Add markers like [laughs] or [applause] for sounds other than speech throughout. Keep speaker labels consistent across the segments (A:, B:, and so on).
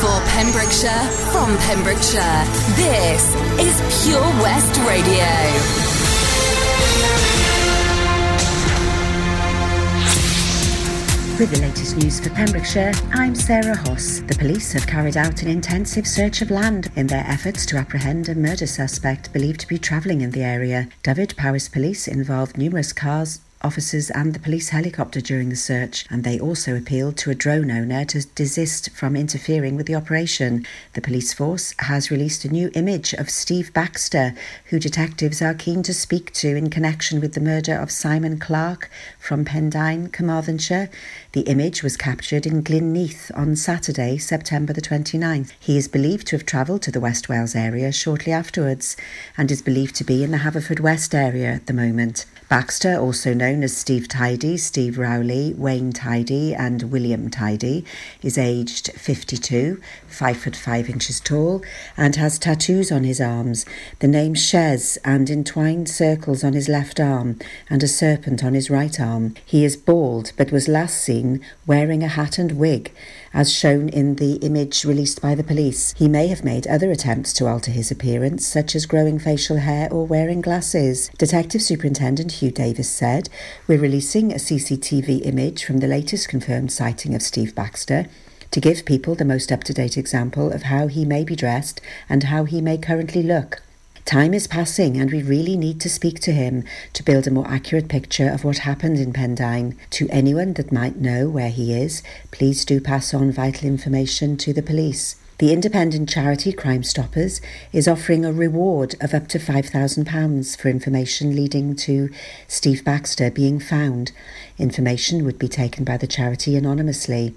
A: For Pembrokeshire, from Pembrokeshire, this is Pure West Radio.
B: With the latest news for Pembrokeshire, I'm Sarah Hoss. The police have carried out an intensive search of land in their efforts to apprehend a murder suspect believed to be travelling in the area. Dyfed-Powys Police involved numerous cars, officers and the police helicopter during the search, and they also appealed to a drone owner to desist from interfering with the operation. The police force has released a new image of Steve Baxter, who detectives are keen to speak to in connection with the murder of Simon Clark from Pendine, Carmarthenshire. The image was captured in Glynneath on Saturday, September the 29th. He is believed to have travelled to the West Wales area shortly afterwards and is believed to be in the Haverfordwest area at the moment. Baxter, also known as Steve Tidy, Steve Rowley, Wayne Tidy, and William Tidy, is aged 52, 5 foot 5 inches tall, and has tattoos on his arms, the name Shez and entwined circles on his left arm, and a serpent on his right arm. He is bald, but was last seen wearing a hat and wig, as shown in the image released by the police. He may have made other attempts to alter his appearance, such as growing facial hair or wearing glasses. Detective Superintendent Hugh Davis said, We're releasing a CCTV image from the latest confirmed sighting of Steve Baxter to give people the most up to date example of how he may be dressed and how he may currently look. Time is passing, and we really need to speak to him to build a more accurate picture of what happened in Pendine. To anyone that might know where he is, please do pass on vital information to the police. The independent charity Crime Stoppers is offering a reward of up to £5,000 for information leading to Steve Baxter being found. Information would be taken by the charity anonymously.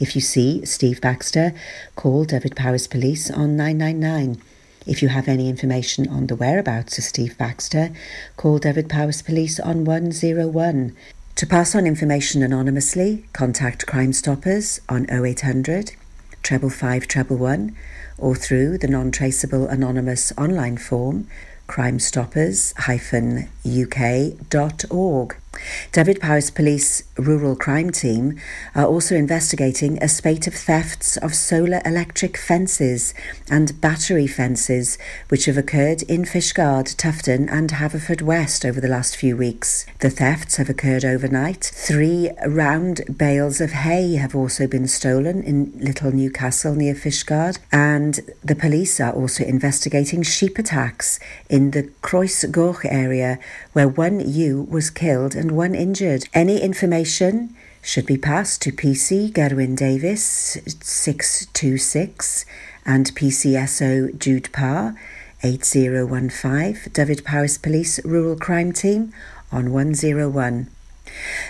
B: If you see Steve Baxter, call Dyfed-Powys Police on 999. If you have any information on the whereabouts of Steve Baxter, call Dyfed-Powys Police on 101. To pass on information anonymously, contact Crime Stoppers on 0800 treble five treble one or through the non-traceable anonymous online form crimestoppers-uk.org. Dyfed-Powys Police Rural Crime Team are also investigating a spate of thefts of solar electric fences and battery fences which have occurred in Fishguard, Tufton and Haverfordwest over the last few weeks. The thefts have occurred overnight. Three round bales of hay have also been stolen in Little Newcastle near Fishguard and the police are also investigating sheep attacks in the Croesgoch area where one ewe was killed and one injured. Any information should be passed to PC Gerwin Davis 626 and PCSO Jude Parr 8015 Dyfed-Powys Police Rural Crime Team on 101.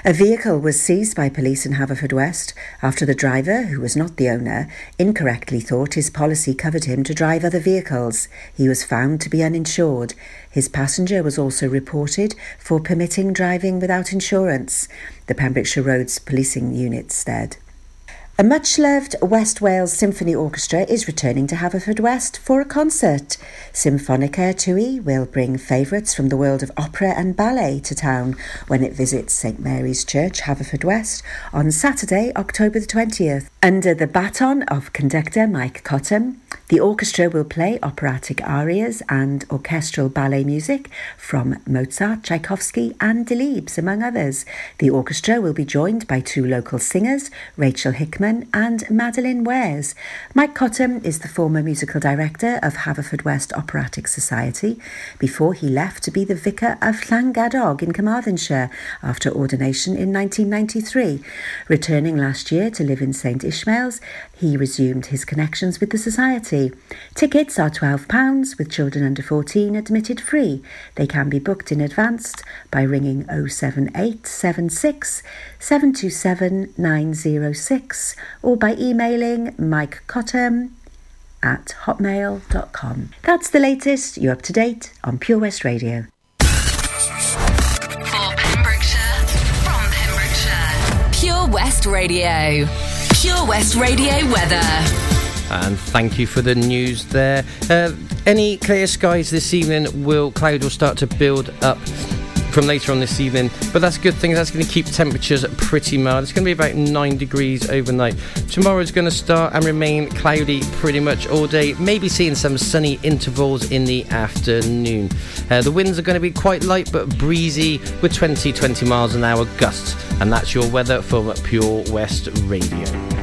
B: A vehicle was seized by police in Haverfordwest after the driver, who was not the owner, incorrectly thought his policy covered him to drive other vehicles. He was found to be uninsured. His passenger was also reported for permitting driving without insurance, the Pembrokeshire Roads Policing Unit said. A much loved West Wales Symphony Orchestra is returning to Haverfordwest for a concert. Symphonica Tywi will bring favourites from the world of opera and ballet to town when it visits St Mary's Church, Haverfordwest, on Saturday, October the 20th. Under the baton of conductor Mike Cottam, the orchestra will play operatic arias and orchestral ballet music from Mozart, Tchaikovsky, and Delibes, among others. The orchestra will be joined by two local singers, Rachel Hickman and Madeline Wares. Mike Cottam is the former musical director of Haverfordwest Operatic Society before he left to be the vicar of Llangadog in Carmarthenshire after ordination in 1993. Returning last year to live in St Ishmael's, he resumed his connections with the Society. Tickets are £12 with children under 14 admitted free. They can be booked in advance by ringing 07876 727 906 or by emailing Mike Cottam at hotmail.com. That's the latest. You're up to date on Pure West Radio.
A: From Pembrokeshire, Pure West Radio. Pure West Radio weather.
C: And thank you for the news there. Uh, any clear skies this evening? Will cloud will start to build up from later on this evening. But that's a good thing. That's going to keep temperatures pretty mild. It's going to be about 9 degrees overnight. Tomorrow is going to start and remain cloudy pretty much all day. Maybe seeing some sunny intervals in the afternoon. Uh, the winds are going to be quite light but breezy with 20 20 miles an hour gusts. And that's your weather from Pure West Radio.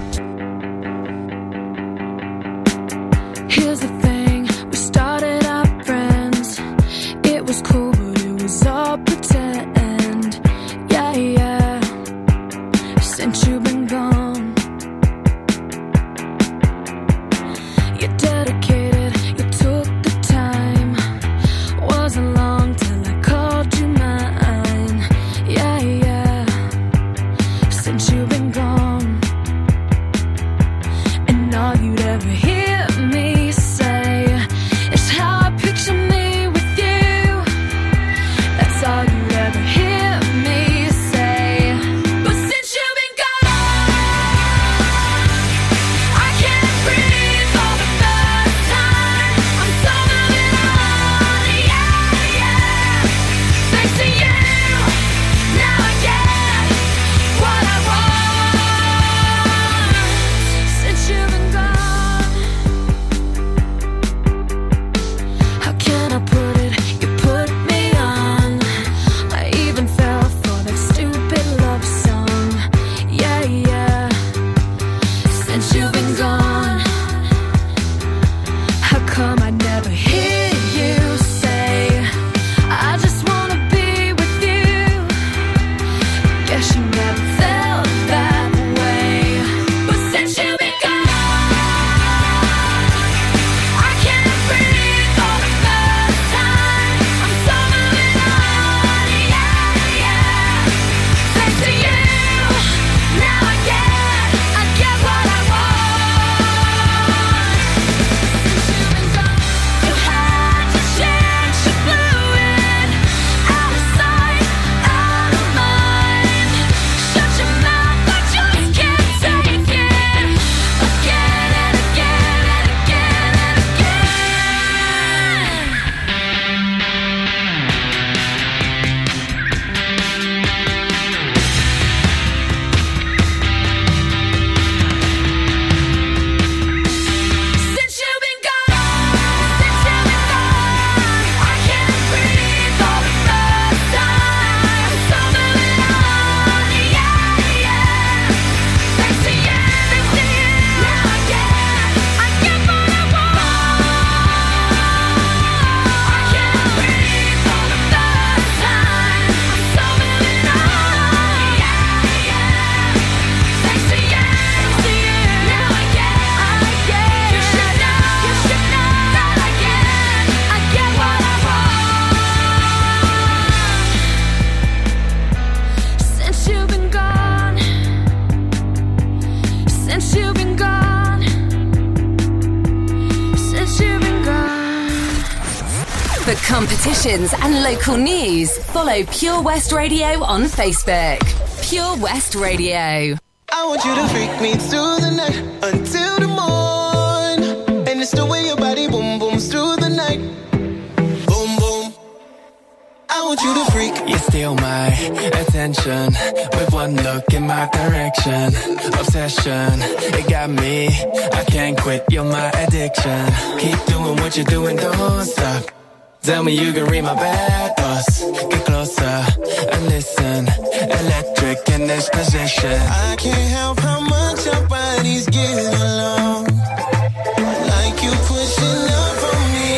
A: Competitions and local news, follow Pure West Radio on Facebook. Pure West Radio.
D: I want you to freak me through the night until the morn. And it's the way your body boom booms through the night. Boom boom. I want you to freak.
E: You steal my attention with one look in my direction. Obsession, it got me. I can't quit, you're my addiction. Keep doing what you're doing, don't stop. Tell me you can read my bad thoughts. Get closer and listen. Electric in this position.
D: I can't help how much your body's getting along. Like you pushing up on me,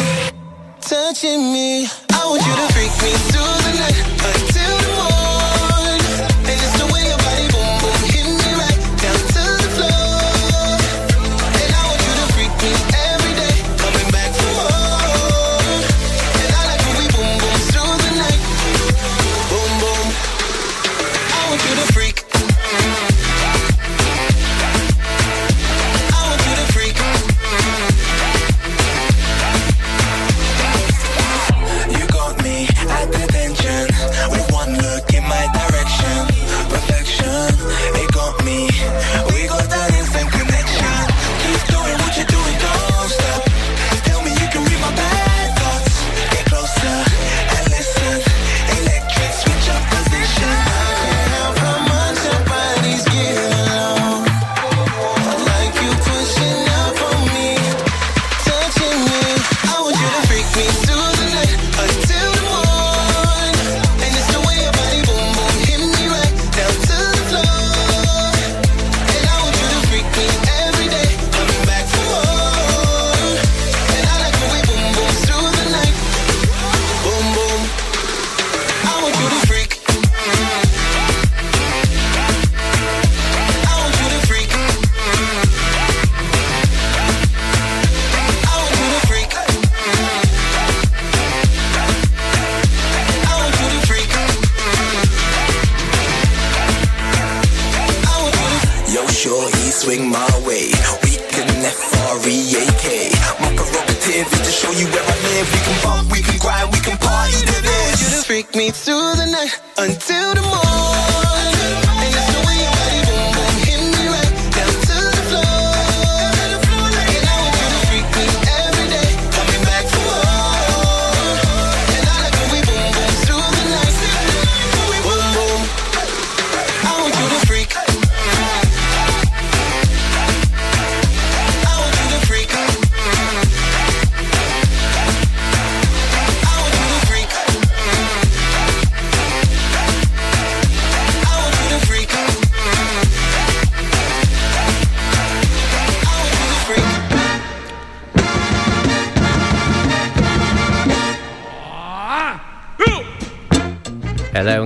D: touching me. I want you to freak me through the night where I live. We can bump, we can grind, we can party to this. You freak me through the night until the morning.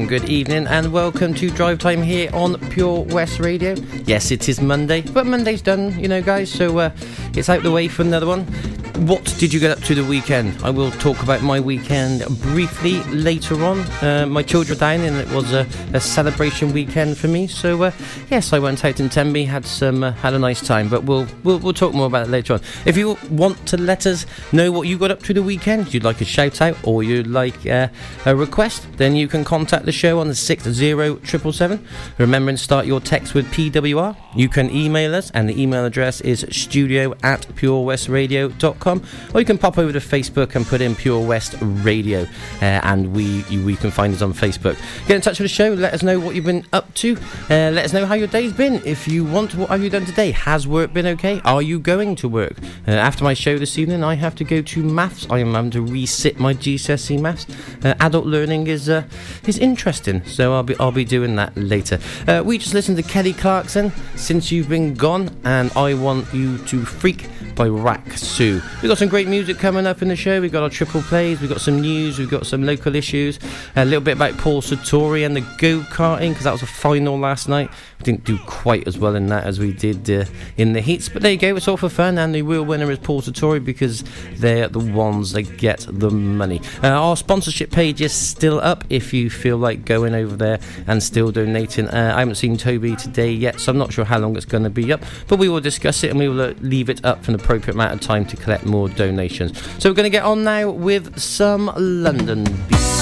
F: Good evening, and welcome to Drive Time here on Pure West Radio. Yes, it is Monday, but Monday's done, you know, guys, so uh, it's out the way for another one. What did you get up to the weekend? I will talk about my weekend briefly later on. Uh, my children down, and it was a, a celebration weekend for me. So uh, yes, I went out in Tenby, had some, uh, had a nice time. But we'll, we'll we'll talk more about it later on. If you want to let us know what you got up to the weekend, you'd like a shout out or you'd like uh, a request, then you can contact the show on the six zero triple seven. Remember and start your text with PWR. You can email us, and the email address is studio at purewestradio.com, or you can pop over to Facebook and put in Pure West Radio, uh, and we you, we can find us on Facebook. Get in touch with the show. Let us know what you've been up to. Uh, let us know how your day's been. If you want, what have you done today? Has work been okay? Are you going to work? Uh, after my show this evening, I have to go to maths. I am having to resit my GCSE maths. Uh, adult learning is uh, is interesting, so I'll be I'll be doing that later. Uh, we just listened to Kelly Clarkson since you've been gone, and I want you to freak by Rak-Su. We've got some great music coming up in the show. We've got our triple plays, we've got some news, we've got some local issues, a little bit about Paul Sartori and the go karting because that was a final last night. We didn't do quite as well in that as we did uh, in the heats, but there you go. It's all for fun, and the real winner is Paul Sartori because they're the ones that get the money. Uh, our sponsorship page is still up if you feel like going over there and still donating. Uh, I haven't seen Toby today yet, so I'm not sure how long it's going to be up, but we will discuss it and we will uh, leave it up for an appropriate amount of time to collect more donations. So we're going to get on now with some London beats.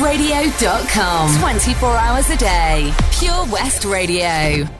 A: purewestradio.com. 24 hours a day. Pure West Radio.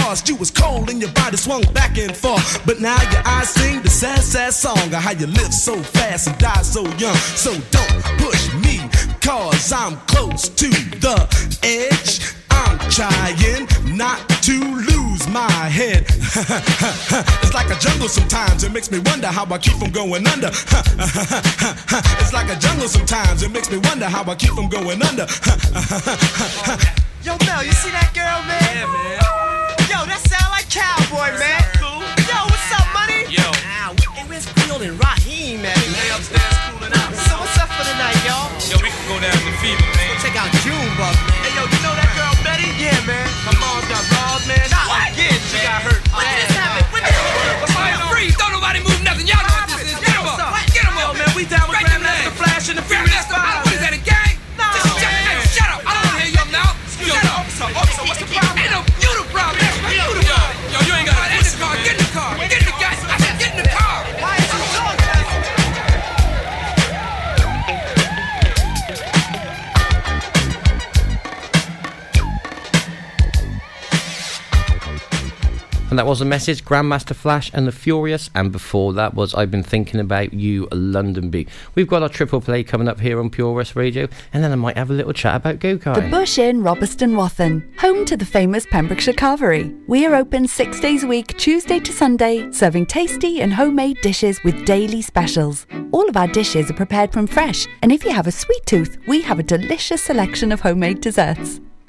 G: You was cold and your body swung back and forth. But now your eyes sing the sad, sad song of how you live so fast and die so young. So don't push me, cause I'm close to the edge. I'm trying not to lose my head. [laughs] it's like a jungle sometimes, it makes me wonder how I keep from going under. [laughs] it's like a jungle sometimes, it makes me wonder how I keep from going under. [laughs]
H: Yo, Mel, you see that girl, man? Yeah, man. Cowboy, man. Yo, what's up, money?
I: Yo.
H: Ow, hey, where's Field and Raheem at, man?
I: They upstairs cooling out.
H: So what's up for the night, y'all?
I: Yo, we can go down to Fever, man.
H: Check out Junebug, man. Hey, yo, you know that girl Betty? Yeah, man. My mom's got And
I: that
F: was a message, Grandmaster Flash and the Furious. And before that was I've been thinking about you, London Beat. We've got our triple play coming up here on Pure West Radio, and then I might have a little chat about go
J: The. Bush Inn, Robeston Wathen, home to the famous Pembrokeshire Carvery. We are open six days a week, Tuesday to Sunday, serving tasty and homemade dishes with daily specials. All of our dishes are prepared from fresh, and if you have a sweet tooth, we have a delicious selection of homemade desserts.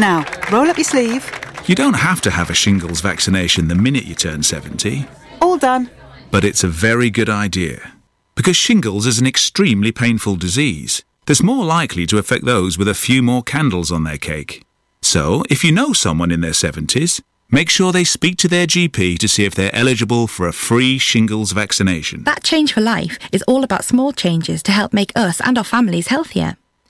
K: now, roll up your sleeve.
L: You don't have to have a shingles vaccination the minute you turn 70,
K: All done.
L: but it's a very good idea. Because shingles is an extremely painful disease that's more likely to affect those with a few more candles on their cake. So, if you know someone in their 70s, make sure they speak to their GP to see if they're eligible for a free shingles vaccination.
M: That Change for Life is all about small changes to help make us and our families healthier.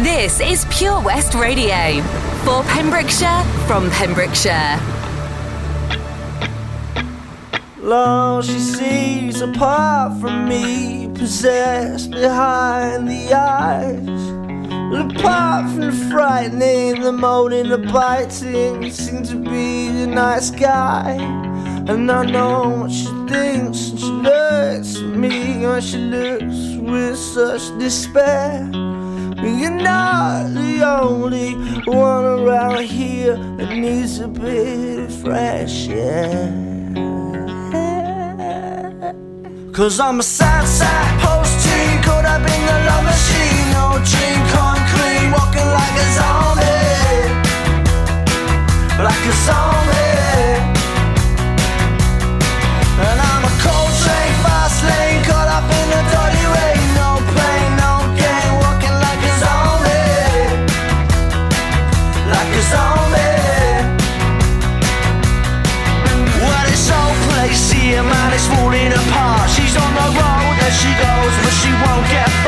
A: This is Pure West Radio. For Pembrokeshire, from Pembrokeshire.
N: Long she sees apart from me, possessed behind the eyes. Apart from the frightening, the moaning, the biting, seems to be the nice guy. And I know what she thinks, and she looks at me, and she looks with such despair. You're not the only one around here that needs a bit of fresh air. Cause I'm a sad, sad post teen caught up in the love machine. No dream come clean, walking like a zombie. Like a zombie.
O: she goes, but she won't
P: get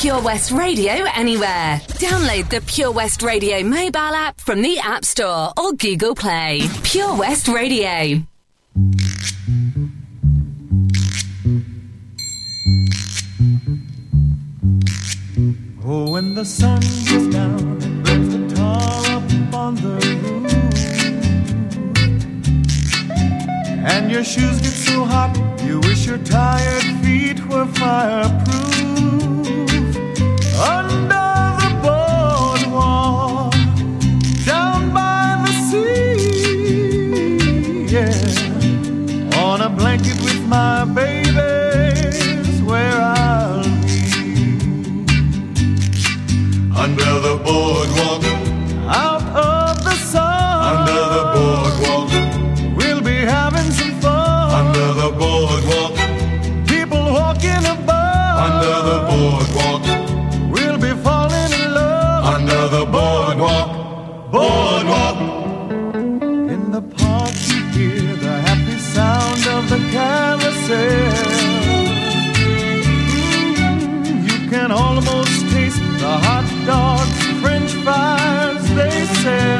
P: Pure West Radio anywhere. Download the Pure West Radio mobile app from the App Store or Google Play. Pure West Radio.
Q: Oh, when the sun goes down, it burns the tar up on the roof. And your shoes get so hot, you wish your tired feet were fireproof. can almost taste the hot dogs, french fries, they sell.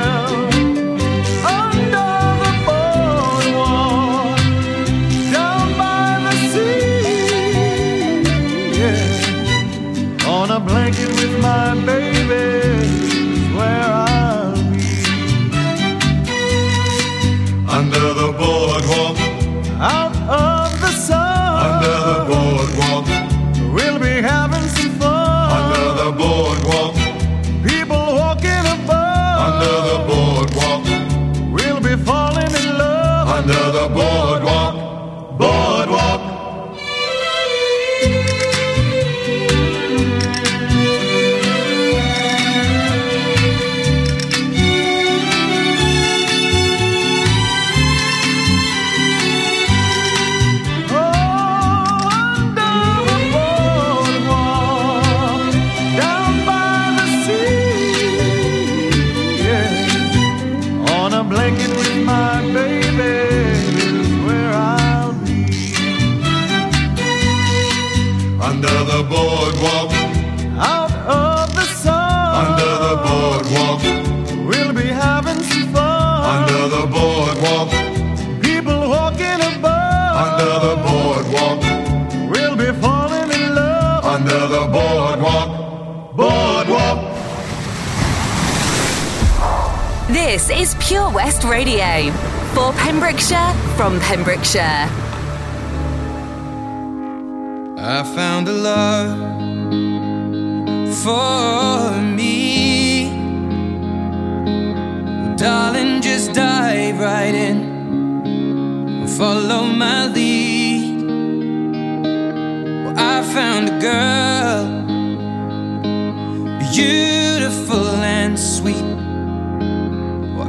A: This is Pure West Radio for Pembrokeshire from Pembrokeshire.
R: I found a love for me. Well, darling, just dive right in. Follow my lead. Well, I found a girl. You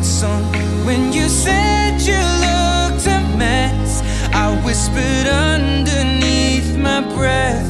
R: that song when you said you looked a mess. I whispered underneath my breath.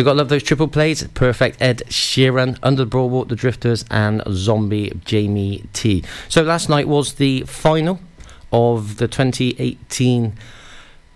R: So
F: got love those triple plays. Perfect Ed Sheeran, Under the Boardwalk, The Drifters, and Zombie Jamie T. So last night was the final of the 2018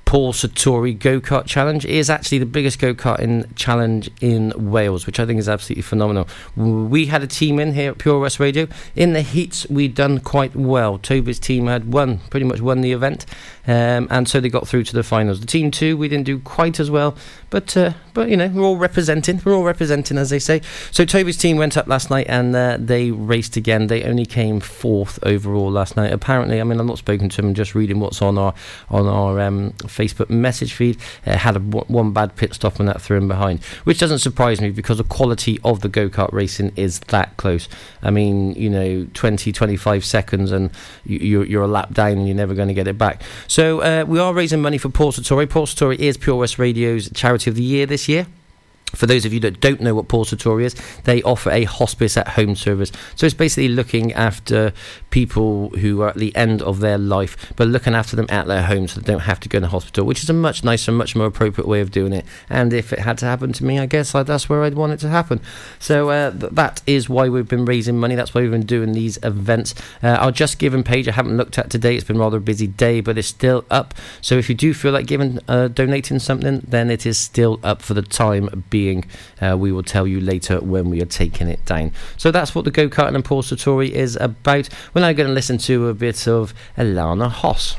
F: Paul Sartori Go Kart Challenge. It is actually the biggest go karting challenge in Wales, which I think is absolutely phenomenal. We had a team in here at Pure West Radio. In the heats, we'd done quite well. Toby's team had won, pretty much won the event, um, and so they got through to the finals. The team two, we didn't do quite as well, but uh, but you know we're all representing. We're all representing, as they say. So Toby's team went up last night and uh, they raced again. They only came fourth overall last night. Apparently, I mean I'm not spoken to them. I'm just reading what's on our on our um, Facebook message feed. Uh, had a, one bad pit stop and that threw him behind, which doesn't surprise me because the quality of the go kart racing is that close. I mean, you know, 20, 25 seconds and you, you're, you're a lap down and you're never going to get it back. Uh, we are raising money for Paul Sartori. Paul Sartori is Pure West Radio's charity of the year this year. For those of you that don't know what Paul Sartori is, they offer a hospice at home service. So it's basically looking after people who are at the end of their life, but looking after them at their home so they don't have to go in the hospital, which is a much nicer, much more appropriate way of doing it. And if it had to happen to me, I guess that's where I'd want it to happen. So uh, th- that is why we've been raising money. That's why we've been doing these events. Uh, our Just Giving page I haven't looked at today. It's been rather a busy day, but it's still up. So if you do feel like giving, uh, donating something, then it is still up for the time being. Uh, we will tell you later when we are taking it down. So that's what the go karting and Paul Sartori is about. We're now going to listen to a bit of Alana Hoss.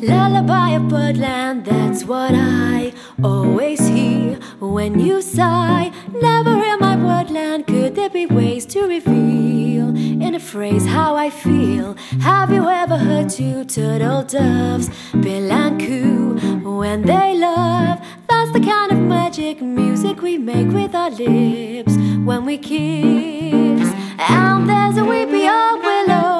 C: Lullaby of birdland, that's what I always hear when you sigh. Ways to reveal in a phrase how I feel. Have you ever heard two turtle doves bill and coo when they love? That's the kind of magic music we make with our lips when we kiss. And there's a weepy old willow,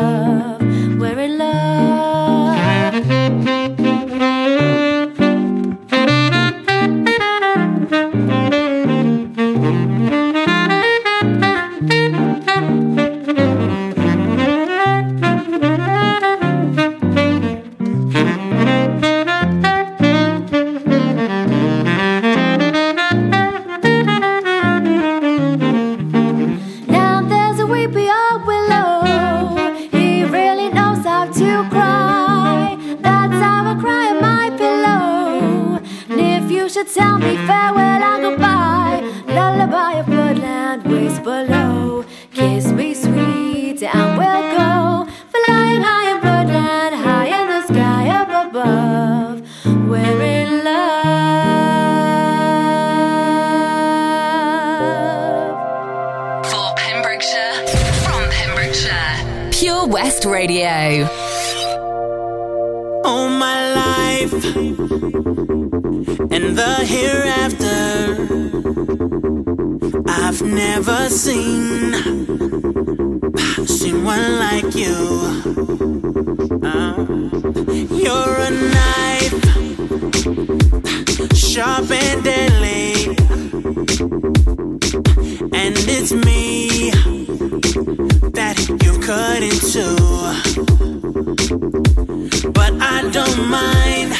C: sky and the
P: hereafter. I've never seen seen one like you. Uh, you're a knife, sharp and deadly, and it's me that you cut into don't mind.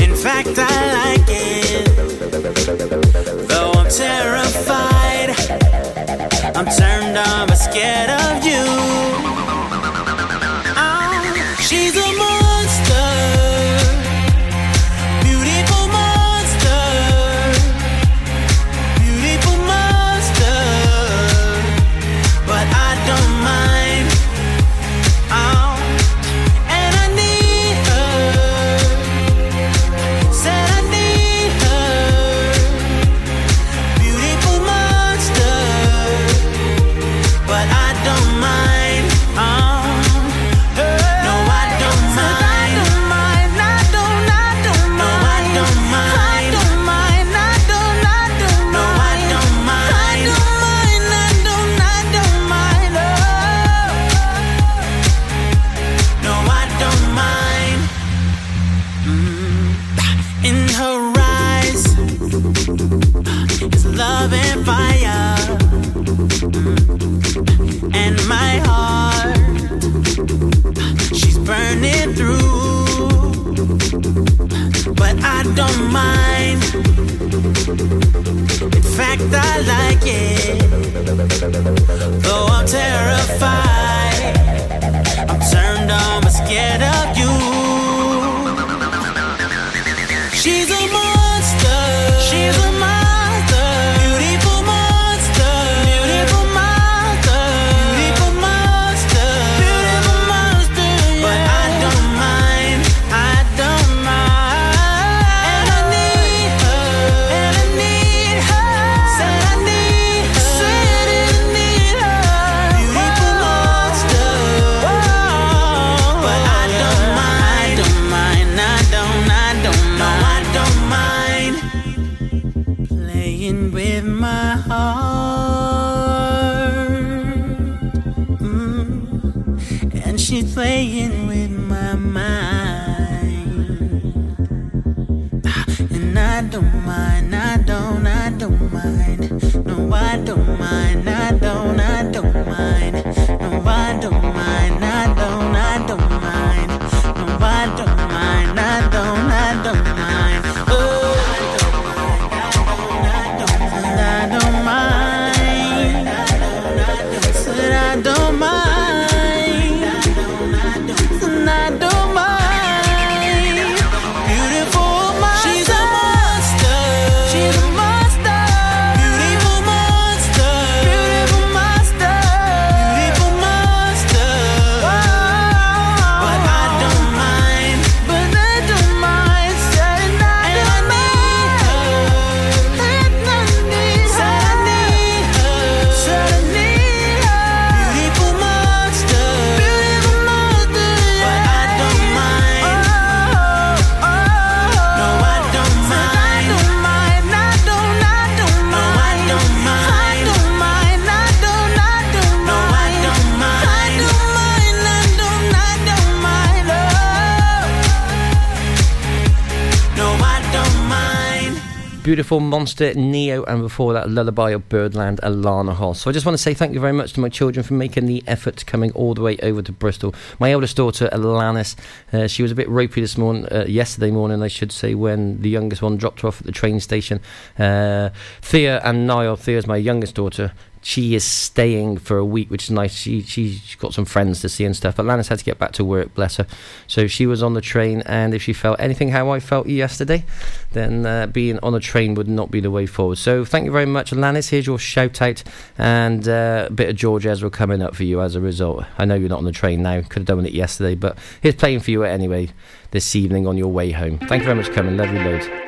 P: In fact, I like it. Though I'm terrified, I'm turned on but scared of you. love and fire. Mm. And my heart, she's burning through. But I don't mind. In fact, I like it. Though I'm terrified. Beautiful Monster,
F: Ne-Yo, and before that, Lullaby of Birdland, Alana Hoss. So I just want to say thank you very much to my children for making the effort coming all the way over to Bristol. My eldest daughter, Alanis, uh, she was a bit ropey this morning, uh, yesterday morning, I should say, when the youngest one dropped her off at the train station. Uh, Thea and Niall, Thea's my youngest daughter. She is staying for a week, which is nice. She she's got some friends to see and stuff. But Lannis had to get back to work, bless her. So she was on the train, and if she felt anything how I felt yesterday, then uh, being on a train would not be the way forward. So thank you very much, Lannis. Here's your shout out, and uh, a bit of George Ezra coming up for you as a result. I know you're not on the train now; could have done it yesterday, but here's playing for you anyway this evening on your way home. Thank you very much coming. Love you loads.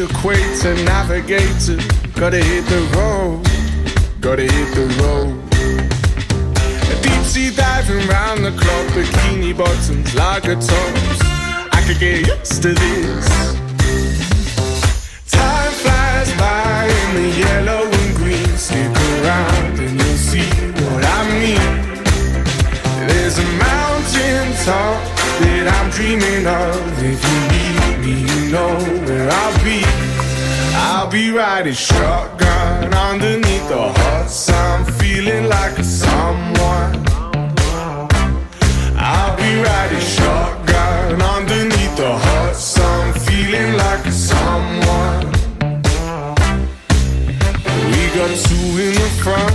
S: the equator, navigator. Gotta hit the road, gotta hit the road. Deep sea diving round the clock, bikini bottoms, lager tops. I could get used to this. Time flies by in the yellow and green. Stick around and you'll see what I mean. There's a mountain top that I'm dreaming of. If you need you know where I'll be. I'll be riding shotgun underneath the hot sun, feeling like a someone. I'll be riding shotgun underneath the hot sun, feeling like a someone. We got two in the front,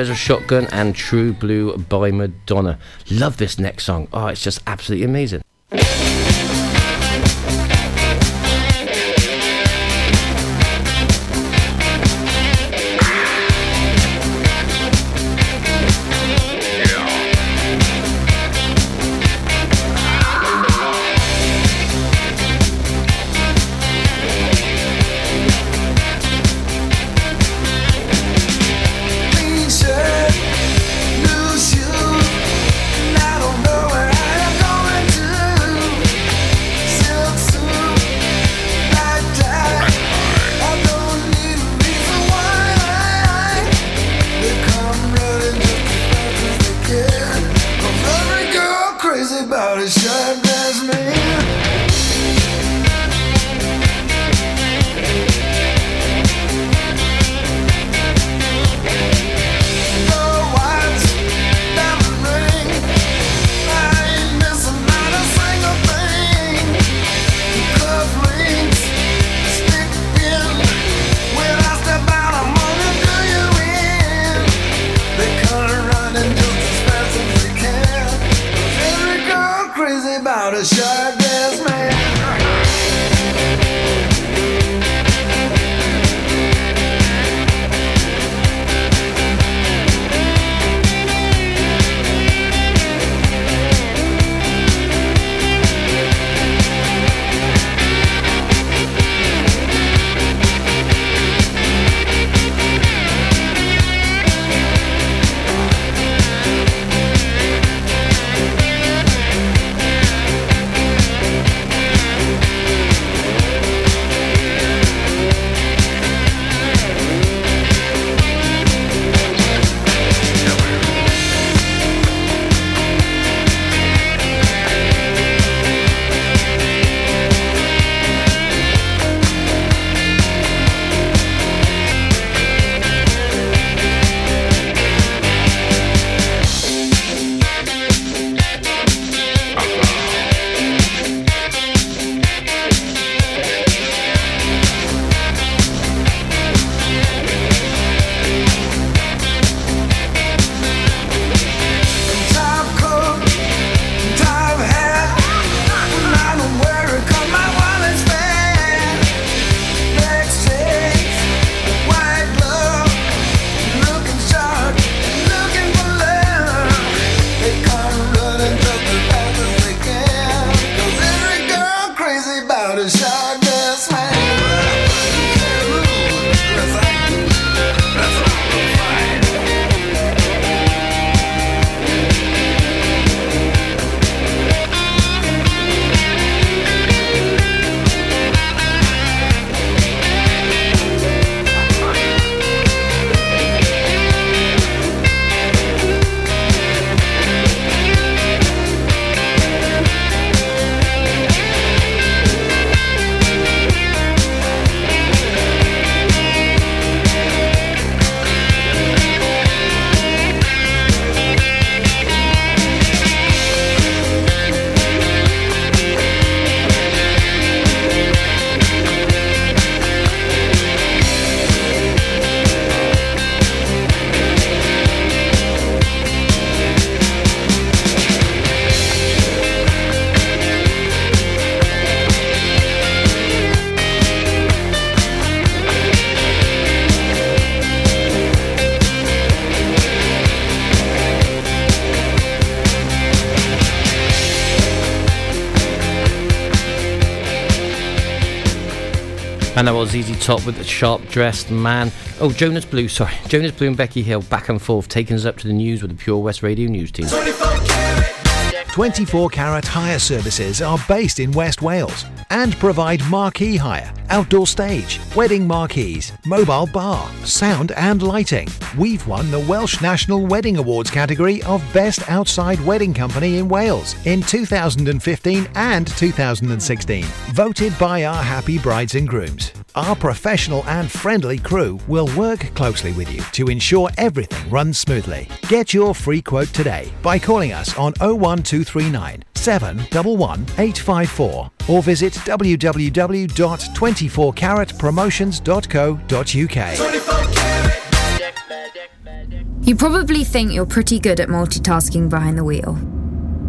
T: Ezra Shotgun and True Blue by Madonna. Love this next song. Oh, it's just absolutely amazing.
F: ZZ Top
T: with the sharp dressed man. Oh, Jonas Blue, sorry. Jonas Blue and Becky Hill back and forth, taking us up to the news with the Pure West Radio News team.
U: 24 Carat Hire Services are based in West Wales and provide marquee hire, outdoor stage, wedding marquees, mobile bar, sound and lighting. We've won the Welsh National Wedding Awards category of Best Outside Wedding Company in Wales in 2015 and 2016, voted by our happy brides and grooms. Our professional and friendly crew will work closely with you to ensure everything runs smoothly. Get your free quote today by calling us on 01239 711 854 or visit www.24caratpromotions.co.uk.
V: You probably think you're pretty good at multitasking behind the wheel.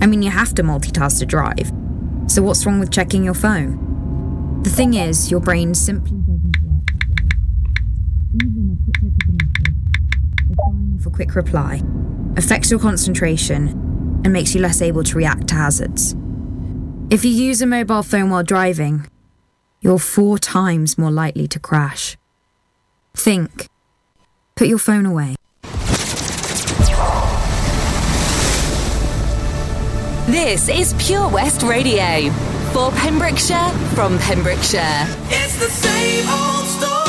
V: I mean, you have to multitask to drive. So, what's wrong with checking your phone? The thing is, your brain simply doesn't work. Even quick reply, affects your concentration and makes you less able to react to hazards. If you use a mobile phone while driving, you're four times more likely to crash. Think. Put your phone away.
A: This is Pure West Radio. For Pembrokeshire, from Pembrokeshire.
P: It's the same old story.